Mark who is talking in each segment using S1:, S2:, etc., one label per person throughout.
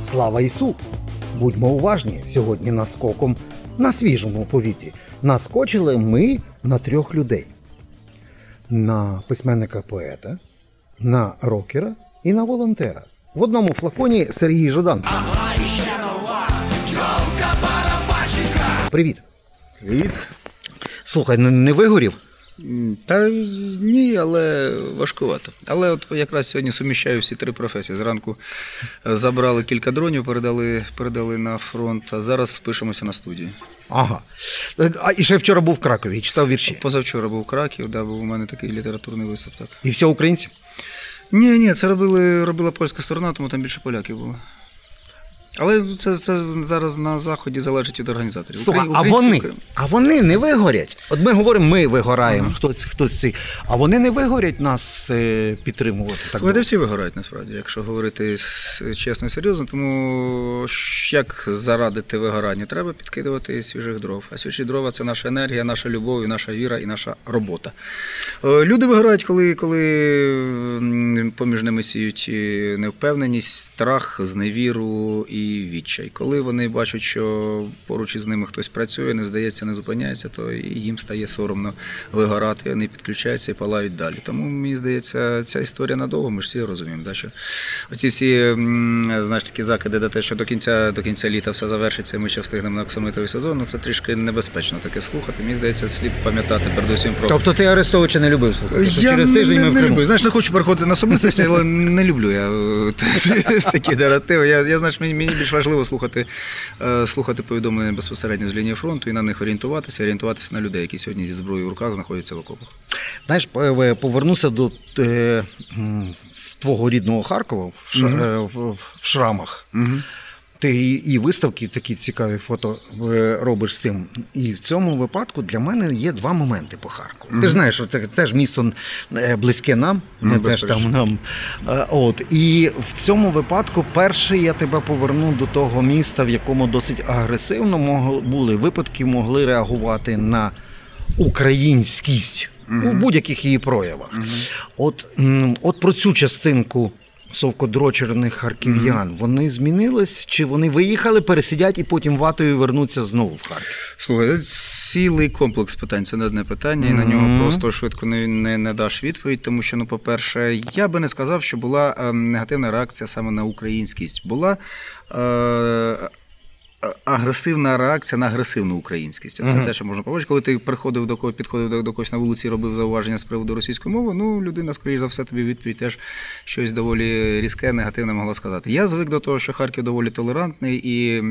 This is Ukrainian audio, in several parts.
S1: Слава Ісу! Будьмо уважні сьогодні наскоком на свіжому повітрі. Наскочили ми на трьох людей: на письменника поета, на рокера і на волонтера. В одному флаконі Сергій Жадан. Привіт.
S2: Привіт.
S1: Слухай, не- не вигорів?
S2: Та ні, але важкувато. Але от якраз сьогодні суміщаю всі три професії. Зранку е, забрали кілька дронів, передали, передали на фронт, а зараз пишемося на студії.
S1: Ага. А і ще вчора був в Кракові, читав вірші.
S2: Позавчора був Краків, да, був у мене такий літературний виступ. Так.
S1: І все українці.
S2: Ні, ні, це робили, робила польська сторона, тому там більше поляків було. Але це, це зараз на заході залежить від організаторів. Украї-
S1: а вони, а вони не вигорять. От ми говоримо, ми вигораємо, хтось, хтось ці. А вони не вигорять нас е, підтримувати. Так
S2: Вони всі вигорають насправді, якщо говорити чесно і серйозно. Тому як зарадити вигорання, треба підкидувати свіжих дров. А свіжі дрова це наша енергія, наша любов, і наша віра і наша робота. Е, Люди вигорають, коли, коли поміж ними сіють е, невпевненість, страх, зневіру і відчай. Коли вони бачать, що поруч із ними хтось працює, не здається, не зупиняється, то і їм стає соромно вигорати, вони підключаються і палають далі. Тому мені здається, ця історія надовго. Ми ж всі розуміємо, да, що оці всі знаєш, такі закиди до те, що до кінця до кінця літа все завершиться, і ми ще встигнемо на оксамитовий сезон. Ну це трішки небезпечно таке слухати. Мені здається, слід пам'ятати передусім про
S1: Тобто ти Арестовича не любив слухати?
S2: я
S1: через тиждень
S2: не, не
S1: Криму.
S2: люблю. Знаєш, не хочу переходити на особистості, але не люблю я е, такі наративи. Я, я знаєш, мені, мені більш важливо слухати, е, слухати повідомлення безпосередньо з лінії фронту і на них орієнтуватися, орієнтуватися на людей, які сьогодні зі зброєю в руках знаходяться в окопах.
S1: Знаєш, е, повернуся до е, твого рідного Харкова в, угу. В, в шрамах.
S2: Угу.
S1: Ти і, і виставки такі цікаві фото е, робиш з цим. І в цьому випадку для мене є два моменти по Харкову. Ти ж знаєш, що це теж місто е, близьке нам. Ми
S2: Ну,
S1: теж там нам. Е, От і в цьому випадку перший я тебе поверну до того міста, в якому досить агресивно могли, були випадки, могли реагувати на українськість у будь-яких її проявах. От, от про цю частинку совкодрочерних харків'ян вони змінились, чи вони виїхали, пересидять і потім ватою вернуться знову в Харків?
S2: Слухай, це цілий комплекс питань. Це не одне питання, і на нього просто швидко не, не, не даш відповідь. Тому що, ну, по-перше, я би не сказав, що була е, негативна реакція саме на українськість. Була е, агресивна реакція на агресивну українськість. Це
S1: Мгм.
S2: те, що можна побачити. Коли ти приходив до кого підходив до, до когось на вулиці, і робив зауваження з приводу російської мови. Ну, людина, скоріш за все, тобі відповідь теж щось доволі різке, негативне могла сказати. Я звик до того, що Харків доволі толерантний і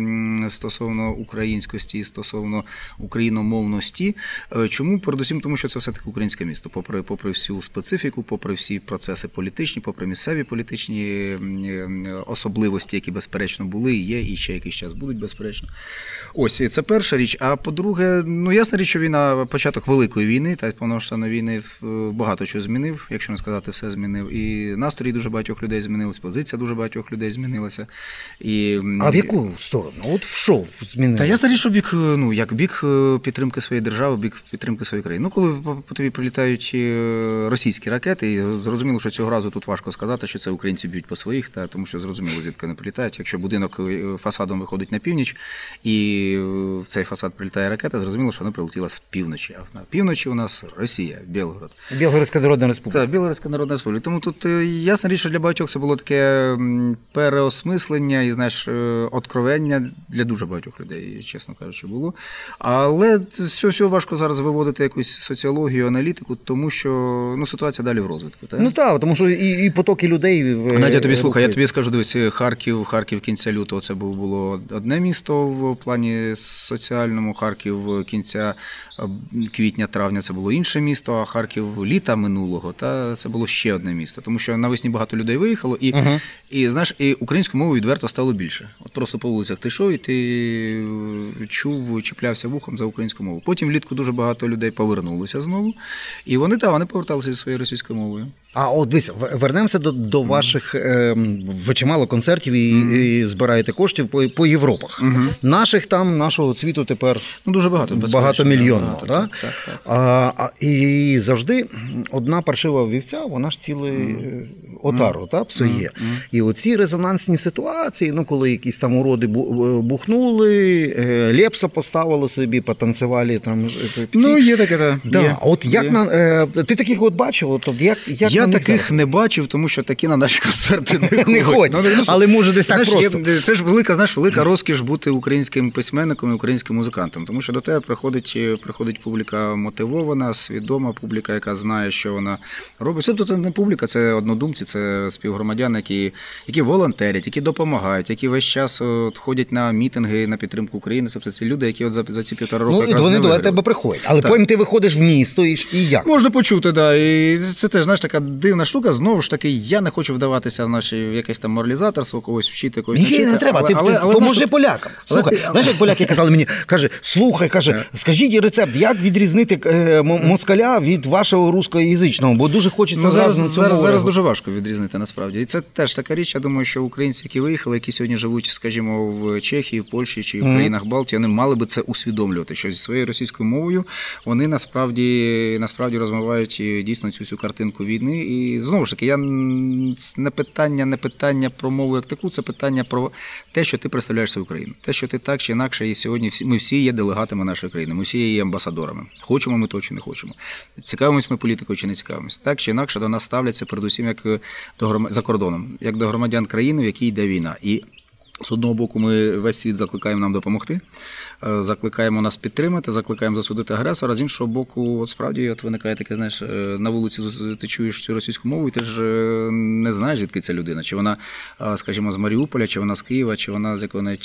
S2: стосовно українськості, і стосовно україномовності. Е, Чому? Передусім, тому що це все таки українське місто, попри, попри всю специфіку, попри всі процеси політичні, попри місцеві політичні е, особливості, які безперечно були, є, і ще якийсь час будуть, безперечно. Ось і це перша річ. А по-друге, ну ясна річ, що війна, початок великої війни, та й війни багато чого змінив, якщо не сказати, все змінив. І настрій дуже багатьох людей змінилась, позиція дуже багатьох людей змінилася. І,
S1: А в яку сторону? От в що змінилось?
S2: та я заріж, що бік, е, ну як бік е, підтримки своєї держави, бік підтримки своєї країни. Ну, коли по, тобі прилітають е, російські ракети, і зрозуміло, що цього разу тут важко сказати, що це українці б'ють по своїх, та тому що зрозуміло, звідки вони прилітають. Якщо будинок е, фасадом виходить на північ, і е, в цей фасад прилітає ракета, зрозуміло, що вона прилетіла з півночі. А на півночі у нас Росія, Білгород.
S1: Білгородська Народна Республіка.
S2: Так, Білоруська Народна Республіка. Тому тут е, ясна річ, що для багатьох це було таке переосмислення і знаєш, е, откровення для дуже багатьох людей, чесно кажучи, було. Але все важко зараз виводити якусь соціологію, аналітику, тому що ну, ситуація далі в розвитку. Так?
S1: Ну так, тому що і, і потоки людей. в-
S2: Надя, тобі слухай, я тобі скажу, дивись, Харків, Харків кінця лютого це було одне місто в плані соціальному, Харків кінця е, квітня-травня це було інше місто, а Харків літа минулого, та це було ще одне місто. Тому що навесні багато людей виїхало, і,
S1: Мгм.
S2: і знаєш, і українською мовою відверто стало більше. От просто по вулицях ти йшов, і ти е, чув, чіплявся вухом за українську мову. Потім влітку дуже багато людей повернулося знову, і вони та вони поверталися зі своєю російською мовою.
S1: А от дивись, вернемося до, до ваших е, ви чимало концертів і, і збираєте коштів по, по Європах. Наших там, нашого цвіту тепер
S2: Ну, дуже багато. багато
S1: мільйонів.
S2: Да, так, так, так.
S1: А, а, і завжди одна паршива вівця, вона ж цілий отару, та, псує. І оці резонансні ситуації, ну коли якісь там уроди бухнули, е, Лепса поставили собі, потанцювали там. е,
S2: Ну, є таке, так.
S1: Да,
S2: Є.
S1: от як
S2: Є.
S1: на е, ти таких от бачив? От, як, як
S2: я
S1: на
S2: таких
S1: зараз?
S2: не бачив, тому що такі на наші концерти не,
S1: Не ходять.
S2: Ну, ну,
S1: Але може десь так
S2: знаєш,
S1: просто.
S2: є- це ж велика, знаєш, велика розкіш бути українським письменником і українським музикантом. Тому що до тебе приходить, е, приходить публіка мотивована, свідома публіка, яка знає, що вона робить. Це не публіка, це однодумці, це співгромадяни, які, які волонтерять, які допомагають, які весь час от, ходять на мітинги на підтримку України. Тобто це люди, які от за, за ці півтора року
S1: Ну, і вони до тебе приходять. Але
S2: Так.
S1: потім ти виходиш в місто і, і як?
S2: Можна почути, да. І це теж знаєш така дивна штука. Знову ж таки, я не хочу вдаватися в наші в якесь там моралізаторство, когось вчити, когось
S1: Ні, не треба.
S2: Але,
S1: ти,
S2: але,
S1: ти
S2: але,
S1: поможи
S2: знаєш,
S1: полякам.
S2: але
S1: Слухай,
S2: ти-
S1: знаєш, як поляки казали мені, каже, слухай, каже, скажіть рецепт, як відрізнити е, москаля від вашого рускоязичного, бо дуже хочеться
S2: Ну, зараз, зараз, зараз дуже важко відрізнити насправді. І це теж така річ. Я думаю, що українці, які виїхали, які сьогодні живуть, скажімо, в Чехії, в Польщі чи в країнах Балтії, вони мали би це усвідомлювати. Що зі своєю російською мовою вони насправді насправді розмивають е, дійсно цю всю картинку війни. І знову ж таки, я не питання, не питання про мову як таку, це питання про те, що ти представляєш свою країну. Те, що ти так чи інакше, і сьогодні всі ми всі є делегатами нашої країни, ми всі є амбасадорами. Хочемо ми то чи не хочемо. Цікавимось ми політикою чи не цікавимось. Так чи інакше до нас ставляться передусім як е, до грома- за кордоном, як до громадян країни, в якій йде війна. І з одного боку, ми весь світ закликаємо нам допомогти, е, закликаємо нас підтримати, закликаємо засудити агресора. З іншого боку, от справді от виникає таке, знаєш, е, на вулиці ти чуєш цю російську мову, і ти ж е, не знаєш, звідки ця людина. Чи вона, скажімо, з Маріуполя, чи вона з Києва, чи вона з якого-небудь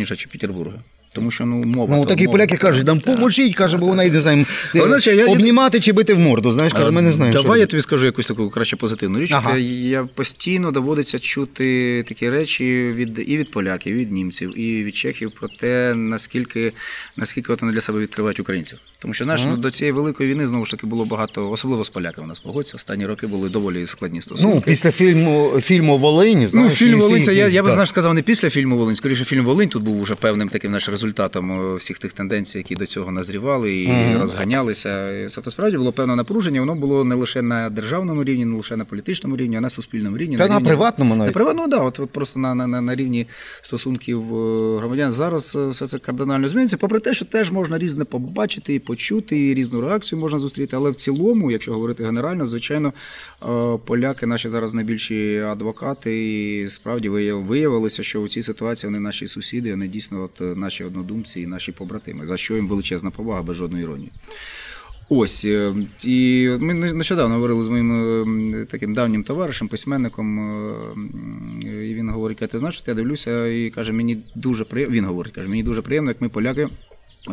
S2: е, чи Петербурга. Тому що ну мова.
S1: Ну,
S2: то
S1: такі
S2: мова.
S1: поляки кажуть, нам поможіть, каже, бо вона йде знає,
S2: Але, знаєш, я- я-
S1: обнімати чи бити в морду. Знаєш, каже, ми не знаємо. що
S2: Давай я тобі скажу якусь таку краще позитивну річ.
S1: Ага.
S2: Ага. Я постійно доводиться чути такі речі від і від поляків, і від німців, і від чехів про те, наскільки наскільки от вони для себе відкривають українців. Тому що знаєш, ну, до цієї великої війни знову ж таки було багато, особливо з поляками. У нас погодься. Останні роки були доволі складні стосунки.
S1: Ну, після фільму, фільму Волині,
S2: Ну,
S1: знаєш, і
S2: фільм Волинь, це я, я би знаєш, сказав не після фільму Волинь. Скоріше, фільм Волинь тут був уже певним таким наш результатом е, всіх тих тенденцій, які до цього назрівали і розганялися. І Це справді було певне напруження. Воно було не лише на державному рівні, не лише на політичному рівні, а на суспільному рівні.
S1: Та на
S2: рівні-
S1: приватному навіть.
S2: На приватному, да, от, от просто на, на, на, на рівні стосунків е, громадян. Зараз все це кардинально зміниться. Попри те, що теж можна різне побачити і почути, і різну реакцію можна зустріти. Але в цілому, якщо говорити генерально, звичайно, поляки наші зараз найбільші адвокати, і справді вияв- виявилося, що у цій ситуації вони наші сусіди, вони дійсно от наші однодумці і наші побратими, за що їм величезна повага без жодної іронії. Ось е, і ми нещодавно говорили з моїм е, таким давнім товаришем, письменником, е, і він говорить: ти знаєш, що я дивлюся, і каже, мені дуже приємно. Він говорить, каже, мені дуже приємно, як ми поляки.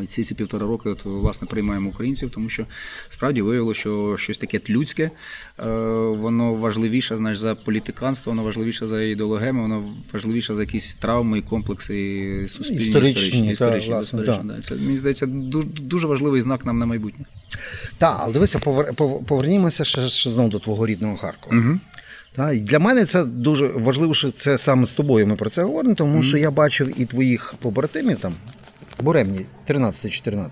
S2: Ці ці півтора роки от, власне приймаємо українців, тому що справді виявилося, що щось таке людське, е, воно важливіше знаєш, за політиканство, воно важливіше за ідеологеми, воно важливіше за якісь травми і комплекси суспільні,
S1: Історичні,
S2: історичні,
S1: та,
S2: історичні,
S1: власне,
S2: безперечно. Да. Це мені здається дуже, дуже важливий знак нам на майбутнє.
S1: Так, але дивися, повер- повернімося ще, ще знову до твого рідного Харкова.
S2: Угу.
S1: Та, і для мене це дуже важливо, що це саме з тобою ми про це говоримо, тому що я бачив і твоїх побратимів там, буремні, 13-14,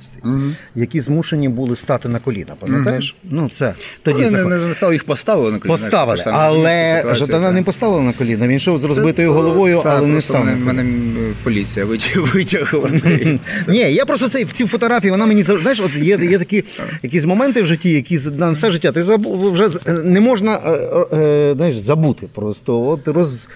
S1: які змушені були стати на коліна, пам'ятаєш? Ну, це тоді
S2: не,
S1: закон.
S2: не, не стало їх поставили на коліна.
S1: Поставили,
S2: Це
S1: але Жадана не поставила на коліна. Він йшов з розбитою
S2: то-
S1: головою,
S2: так,
S1: але не став.
S2: Мене, мене поліція витяг- витягла.
S1: Ні, я просто цей в цій фотографії, вона мені знаєш, от є, є такі якісь моменти в житті, які на все життя ти забув вже не можна е, е, знаєш, забути просто. От роз,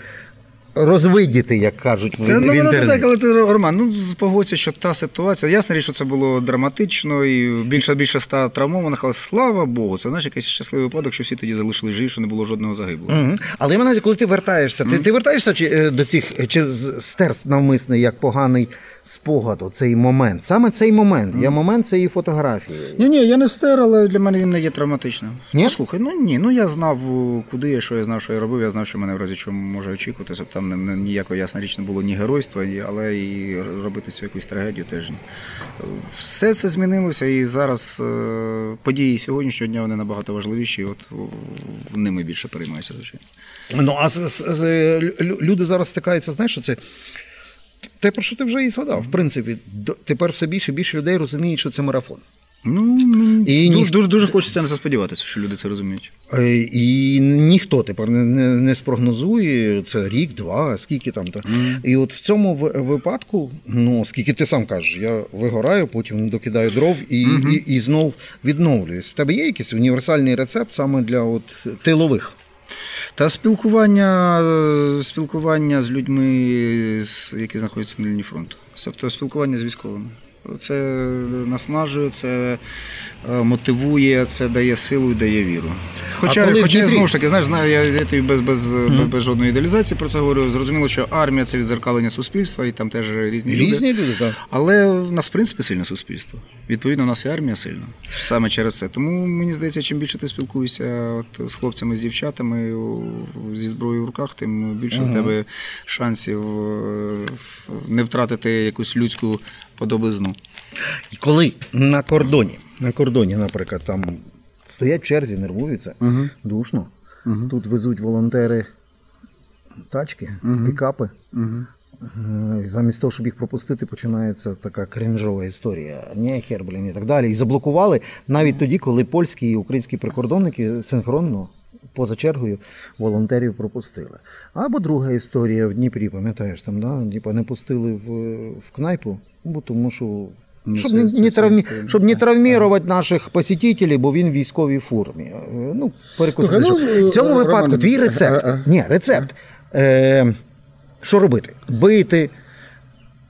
S1: розвидіти, як кажуть в,
S2: Це
S1: в
S2: ну, воно
S1: інтернеті.
S2: так, але ти Роман, ну погодься, що та ситуація. Ясно річ, що це було драматично і більше більше ста травмованих, але слава Богу, це знаєш якийсь щасливий випадок, що всі тоді залишили живі, що не було жодного загиблого.
S1: Угу. Але я мене, коли ти вертаєшся, ти, ти вертаєшся чи, е, до цих чи стерс навмисний, як поганий спогад, цей момент. Саме цей момент. Я момент цієї фотографії.
S2: Ні, ні, я не стер, але для мене він не є травматичним.
S1: Ні?
S2: Ну, слухай, ну ні, ну я знав, куди я, що я знав, що я робив, я знав, що мене в разі чому може очікувати, щоб там не, не, ніякого ясна річ не було ні геройства, але і робити цю якусь трагедію теж ні. Все це змінилося, і зараз е, події сьогоднішнього дня вони набагато важливіші, і от ними більше переймаюся, звичайно.
S1: Ну, а з, з, з, люди зараз стикаються, знаєш, що це. Те, про що ти вже і згадав, в принципі, до- тепер все більше і більше людей розуміють, що це марафон.
S2: Ну,
S1: І
S2: дуже,
S1: ніх-
S2: дуже, дуже хочеться на це сподіватися, що люди це розуміють.
S1: Е, І ніхто тепер не, не, не спрогнозує це рік, два, скільки там. то. І от в цьому випадку, ну скільки ти сам кажеш, я вигораю, потім докидаю дров і, і, і знов відновлююсь. В тебе є якийсь універсальний рецепт саме для от тилових?
S2: Та спілкування, е, спілкування з людьми, які знаходяться на лінії фронту. Тобто спілкування з військовими. Це наснажує, це е, мотивує, це дає силу і дає віру. Хоча,
S1: в
S2: хоча я знову ж таки, знаєш, знаю, я, я тобі без, без, без, без жодної ідеалізації про це говорю. Зрозуміло, що армія це відзеркалення суспільства, і там теж різні, люди.
S1: Різні люди, так.
S2: Але в нас, в принципі, сильне суспільство. Відповідно, у нас і армія сильна. Саме через це. Тому мені здається, чим більше ти спілкуєшся от, з хлопцями, з дівчатами зі зброєю в руках, тим більше в тебе шансів е, не втратити якусь людську подобизну.
S1: І коли на кордоні, на кордоні, наприклад, там стоять в черзі, нервуються, душно. Тут везуть волонтери тачки, пікапи. Е, Замість того, щоб їх пропустити, починається така кринжова історія. Нехер, блін, і так далі. І заблокували навіть тоді, коли польські і українські прикордонники синхронно поза чергою волонтерів пропустили. Або друга історія в Дніпрі, пам'ятаєш, там, да? Типа не пустили в, в кнайпу, бо тому що.
S2: Ну,
S1: Щоб не, не, травмі, щоб не травмувати наших посетителів, бо він в військовій формі. Е, Ну, перекусити.
S3: Ну,
S1: в цьому
S3: Роман,
S1: випадку твій рецепт.
S3: а, а.
S1: Ні, рецепт. Е, що робити? Бити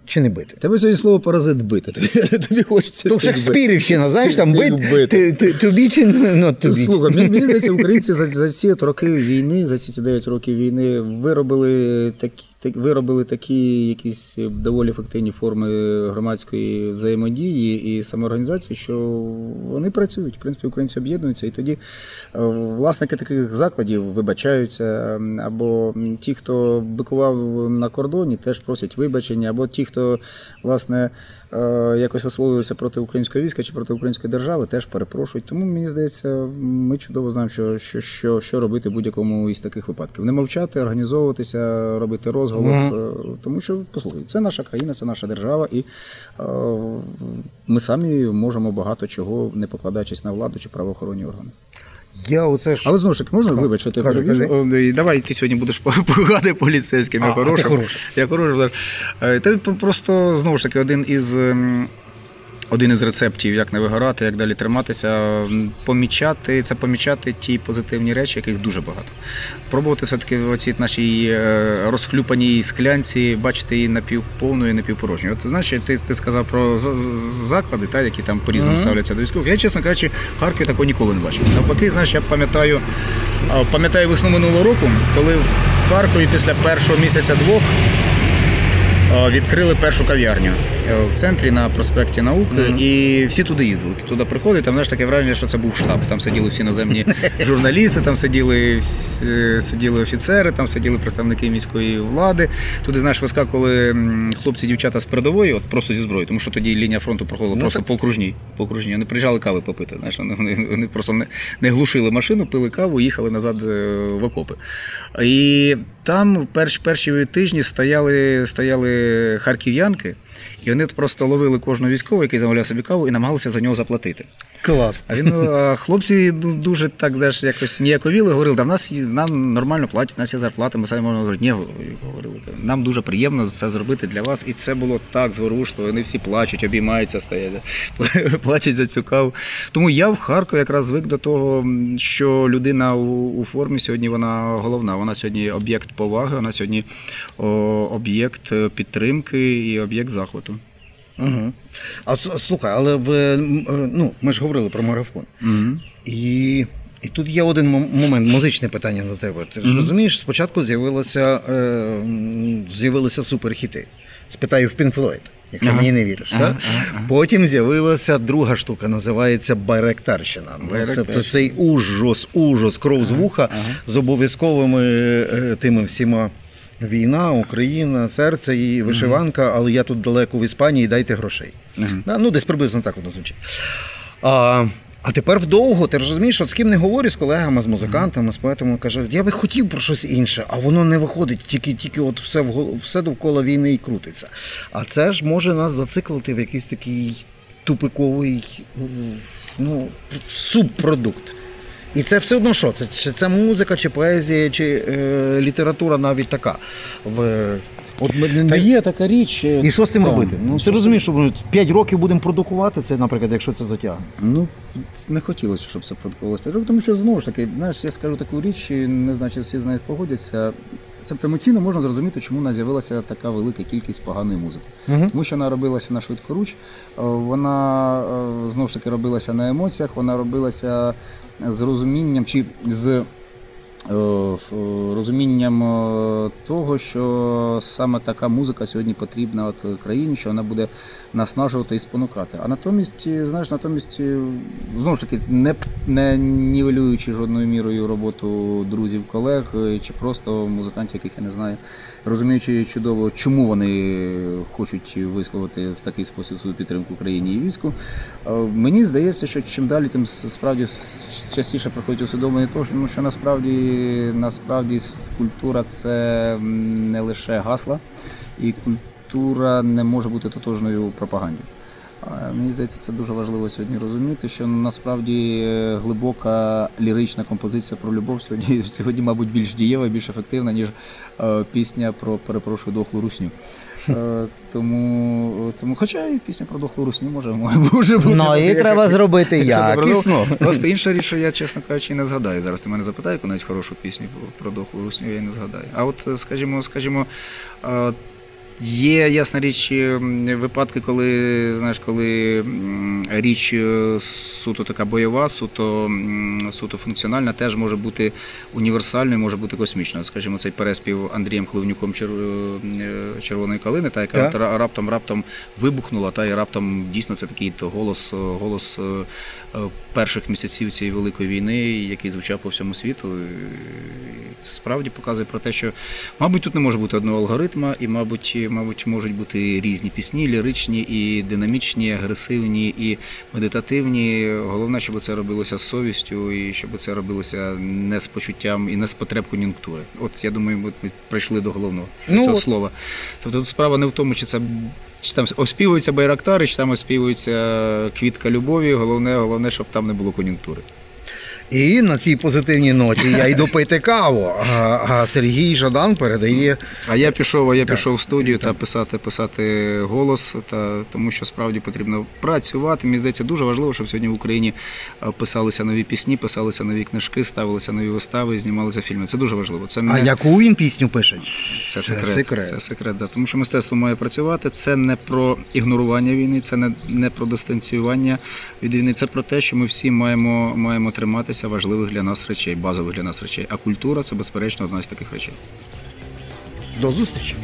S1: чи не бити?
S3: Тебе сьогодні слово паразит бити. Тобі, тобі хочеться.
S1: Ну,
S3: всіх
S1: Шекспірівщина, знаєш, там бит,
S3: бити.
S1: ти- ти- тобі чи не тобі.
S3: Слухай, мені, мені здається, українці за, за ці роки війни, за ці 9 років війни виробили такі, так, виробили такі якісь доволі ефективні форми громадської взаємодії і самоорганізації, що вони працюють. В принципі, українці об'єднуються, і тоді е, власники таких закладів вибачаються, або ті, хто бикував на кордоні, теж просять вибачення, або ті, хто власне е, якось висловлювався проти українського війська чи проти української держави, теж перепрошують. Тому мені здається, ми чудово знаємо, що, що, що, що робити будь-якому із таких випадків. Не мовчати, організовуватися, робити розголос, е, тому що послухай, це наша країна, це наша держава, і е, ми самі можемо багато чого, не покладаючись на владу чи правоохоронні органи.
S1: Я оце ж...
S3: Але знову ж таки, можна вибачити?
S1: кажи.
S2: О, і Давай ти сьогодні будеш погати поліцейським, я хороший.
S1: хороший.
S2: Я хороший. Ти просто знову ж таки один із. Один із рецептів, як не вигорати, як далі триматися, помічати це помічати ті позитивні речі, яких дуже багато. Пробувати все-таки в цій нашій е, розхлюпаній склянці бачити її напівповною і напівпорожньою. От знаєш, ти, ти сказав про заклади, та, які там по-різному ставляться до військових. Я, чесно кажучи, в Харкові такого ніколи не бачив. Навпаки, знаєш, я пам'ятаю, пам'ятаю весну минулого року, коли в Харкові після першого місяця двох е, відкрили першу кав'ярню в центрі на проспекті Науки, і всі туди їздили. Ти туди приходив, там знаєш таке враження, що це був штаб. Там сиділи всі іноземні журналісти, там сиділи всі- сиділи офіцери, там сиділи представники міської влади. Туди, знаєш, вискакували хлопці, дівчата з передової, от просто зі зброєю, тому що тоді лінія фронту проходила
S1: Ну,
S2: просто
S1: так.
S2: по окружній. По окружній. Вони приїжджали кави попити. Знаєш, вони, вони, просто не, не глушили машину, пили каву, їхали назад е, в окопи. І там в перші, перші тижні стояли, стояли харків'янки, і вони просто ловили кожного військового, який замовляв собі каву, і намагалися за нього заплатити.
S1: Клас.
S2: А він ну, хлопці дуже так знаєш, якось ніяковіли, говорили, да в нас нам нормально платять, у нас є зарплата, ми самі можемо говорити. Ні, говорили, нам дуже приємно це зробити для вас. І це було так зворушливо. Вони всі плачуть, обіймаються, стоять, плачуть за цю каву. Тому я в Харкові якраз звик до того, що людина у, формі сьогодні вона головна. Вона сьогодні об'єкт поваги, вона сьогодні об'єкт підтримки і об'єкт захвату.
S1: Угу. А слухай, але в, е, ну, ми ж говорили про марафон.
S2: Угу.
S1: І, і тут є один момент, музичне питання до тебе. Ти ж розумієш, спочатку з'явилося, е, з'явилися суперхіти. Спитаю в Pink Floyd, якщо
S2: Ага.
S1: мені не віриш.
S2: Ага,
S1: так?
S2: ага, ага.
S1: Потім з'явилася друга штука, називається Байректарщина. Ну. Тобто цей ужас, ужас, кров з вуха з обов'язковими е, тими всіма. Війна, Україна, серце і вишиванка, але я тут далеко в Іспанії, дайте грошей. Да, Ну, десь приблизно так воно звучить. А, а тепер вдовго, ти розумієш, от з ким не говорю, з колегами, з музикантами, з поетами, каже, я би хотів про щось інше, а воно не виходить, тільки, тільки от все, все довкола війни і крутиться. А це ж може нас зациклити в якийсь такий тупиковий ну, субпродукт. І це все одно що? Це, чи це музика, чи поезія, чи е, література навіть така. В, от ми, не-
S3: Та є така річ. е,
S1: І що з цим
S3: там,
S1: робити? Ну, ти
S3: що
S1: розумієш, що ми 5 років будемо продукувати це, наприклад, якщо це затягне.
S3: Ну, не хотілося, щоб це продукувалося років, тому що знову ж таки, знаєш, я скажу таку річ, і не значить, всі з нею погодяться. Тобто емоційно можна зрозуміти, чому нас з'явилася така велика кількість поганої музики.
S1: Мгм.
S3: Тому що вона робилася на швидкоруч, е, вона е, знову ж таки робилася на емоціях, вона робилася з розумінням чи з розумінням е, того, що саме така музика сьогодні потрібна от країні, що вона буде наснажувати і спонукати. А натомість, е, знаєш, натомість, е, знову ж таки, не, не нівелюючи жодною мірою роботу друзів, колег е, чи просто музикантів, яких я не знаю, розуміючи чудово, чому вони хочуть висловити в такий спосіб свою підтримку Україні і війську. е, Мені здається, що чим далі, тим справді частіше приходить усвідомлення того, що, ну, що насправді, насправді культура це не лише гасла, і культура не може бути тотожною пропаганді. Мені здається, це дуже важливо сьогодні розуміти, що насправді е, глибока лірична композиція про любов сьогодні, сьогодні мабуть, більш дієва, більш ефективна, ніж е, пісня про перепрошую дохлу русню. Е, тому, тому, хоча і пісня про дохлу русню може, може бути.
S1: Ну, і треба зробити якісно.
S2: ну, Просто інша річ, що я, чесно кажучи, не згадаю. Зараз ти мене запитає яку навіть хорошу пісню про дохлу русню, я не згадаю. А от, е, скажімо, скажімо, е, є ясна річ випадки, коли знаєш, коли річ е, суто така бойова, суто, суто функціональна, теж може бути універсальною, може бути космічною. Скажімо, цей переспів Андрієм Хливнюком «Чер- е, червоної калини, та яка
S1: Так.
S2: раптом раптом вибухнула, та і раптом дійсно це такий голос, е, голос е, е, перших місяців цієї великої війни, який звучав по всьому світу. Це справді показує про те, що, мабуть, тут не може бути одного алгоритма, і, мабуть, мабуть, можуть бути різні пісні, ліричні, і динамічні, агресивні, і медитативні. Головне, щоб це робилося з совістю, і щоб це робилося не з почуттям і не з потреб кон'юнктури. От я думаю, ми прийшли до головного
S1: Ну,
S2: цього
S1: от-
S2: слова. Тобто тут справа не в тому, чи це чи там оспівується байрактари, чи там оспівується квітка любові. Головне, головне, щоб там не було кон'юнктури.
S1: І на цій позитивній ноті я йду пити каву. А, а Сергій Жадан передає.
S2: А я пішов, а я пішов в студію та писати, писати голос, та тому що справді потрібно працювати. Мені здається, дуже важливо, щоб сьогодні в Україні писалися нові пісні, писалися нові книжки, ставилися нові вистави, знімалися фільми. Це дуже важливо. Це не
S1: А яку він пісню пише?
S2: Це секрет.
S1: секрет.
S2: Це секрет, да. Тому що мистецтво має працювати. Це не про ігнорування війни, це не, не про дистанціювання від війни. Це про те, що ми всі маємо, маємо триматися важливих для нас речей, базових для нас речей. А культура це безперечно одна з таких речей.
S1: До зустрічі.